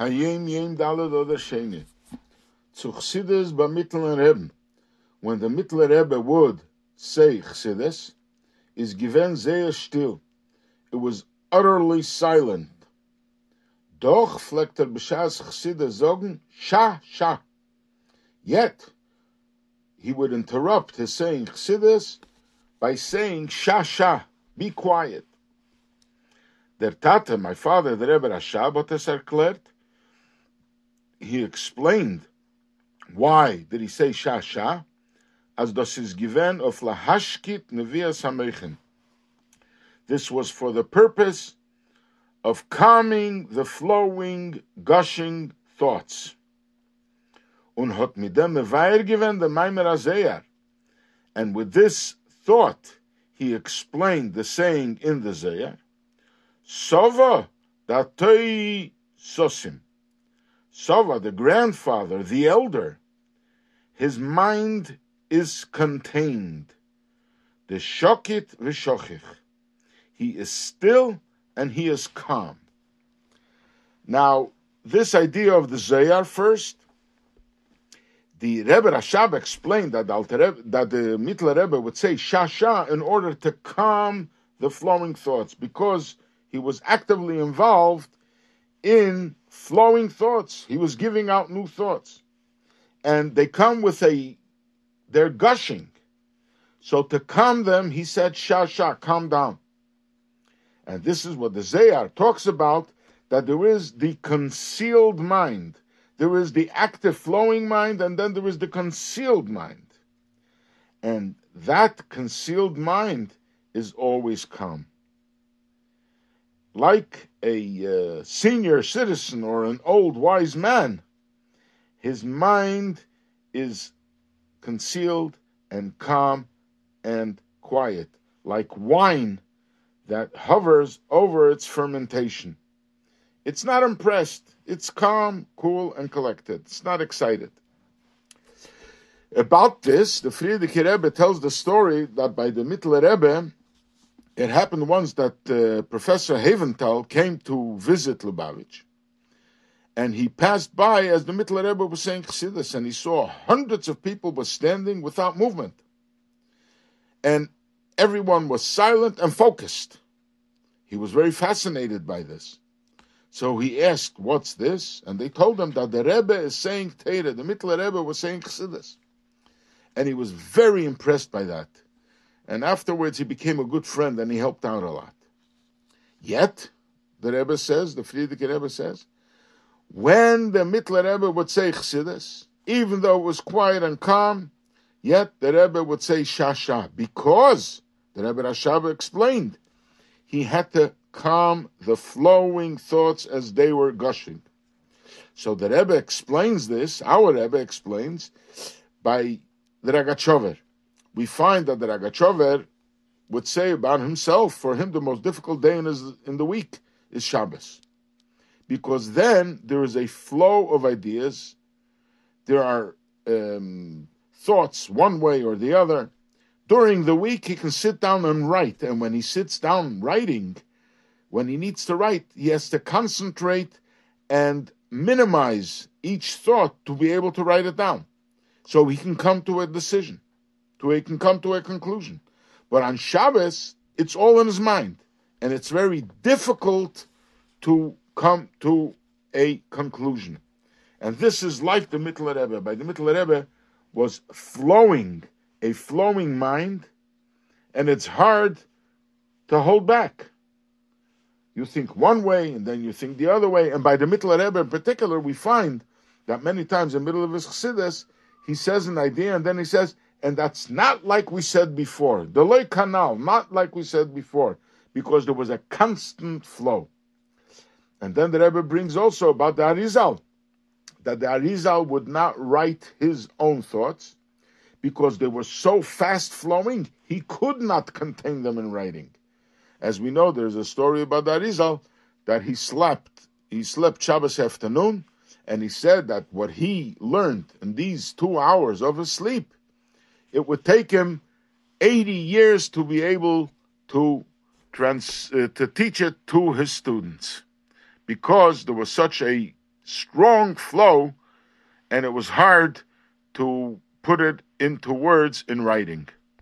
Hayom Yom Daled Adar Sheni. Zu Mittler Rebbe. When the Mittler Rebbe would say Chassidus, is given sehr still. It was utterly silent. Doch fleckt er b'shas Chassidus sagen, Sha, Sha. Yet, he would interrupt his saying Chassidus by saying Sha, Sha, be quiet. Der Tate, my father, the Rebbe Rashab, hat es erklärt. He explained why did he say Sha, Sha, as das is given of lahashkit nevias hameichin. This was for the purpose of calming the flowing, gushing thoughts. Und hat mit given the Maimer HaZohar. And with this thought, he explained the saying in the Zohar, Sova datoi sosim. Sova, the grandfather, the elder, his mind is contained. The shokit v'shochich. He is still and he is calm. Now, this idea of the Zohar first, the Rebbe Rashab explained that Rebbe, that the Mittler Rebbe would say Shasha in order to calm the flowing thoughts because he was actively involved in flowing thoughts. He was giving out new thoughts. And they come with a, they're gushing. So to calm them, he said, Shah, Shah, calm down. And this is what the Zohar talks about that there is the concealed mind, there is the active flowing mind, and then there is the concealed mind. And that concealed mind is always calm. Like a uh, senior citizen or an old wise man, his mind is concealed and calm and quiet, like wine that hovers over its fermentation. It's not impressed. It's calm, cool, and collected. It's not excited. About this, the Frierdiker Rebbe tells the story that by the Mittler Rebbe, it happened once that uh, Professor Haventhal came to visit Lubavitch. And he passed by as the Mittler Rebbe was saying Chassidus, and he saw hundreds of people were standing without movement. And everyone was silent and focused. He was very fascinated by this. So he asked, What's this? And they told him that the Rebbe is saying Teira. The Mittler Rebbe was saying Chassidus. And he was very impressed by that. And afterwards, he became a good friend and he helped out a lot. Yet, the Rebbe says, the Frierdiker Rebbe says, when the Mittler Rebbe would say Chassidus, even though it was quiet and calm, yet the Rebbe would say Shasha, because the Rebbe Rashab explained he had to calm the flowing thoughts as they were gushing. So the Rebbe explains this, our Rebbe explains, by the Rogatchover. We find that the Rogatchover would say about himself, for him the most difficult day in, his, in the week is Shabbos. Because then there is a flow of ideas, there are um, thoughts one way or the other, during the week, he can sit down and write. And when he sits down writing, when he needs to write, he has to concentrate and minimize each thought to be able to write it down. So he can come to a decision, to he can come to a conclusion. But on Shabbos, it's all in his mind. And it's very difficult to come to a conclusion. And this is like the Mittler Rebbe. By the Mittler Rebbe was flowing a flowing mind, and it's hard to hold back. You think one way, and then you think the other way. And by the Mittler Rebbe in particular, we find that many times in the middle of his Chassidus, he says an idea, and then he says, and that's not like we said before. The loy canal, not like we said before, because there was a constant flow. And then the Rebbe brings also about the Arizal, that the Arizal would not write his own thoughts, because they were so fast flowing, he could not contain them in writing. As we know, there's a story about the Arizal that he slept. He slept Shabbos afternoon, and he said that what he learned in these two hours of his sleep, it would take him 80 years to be able to trans, uh, to teach it to his students, because there was such a strong flow, and it was hard to put it into words in writing.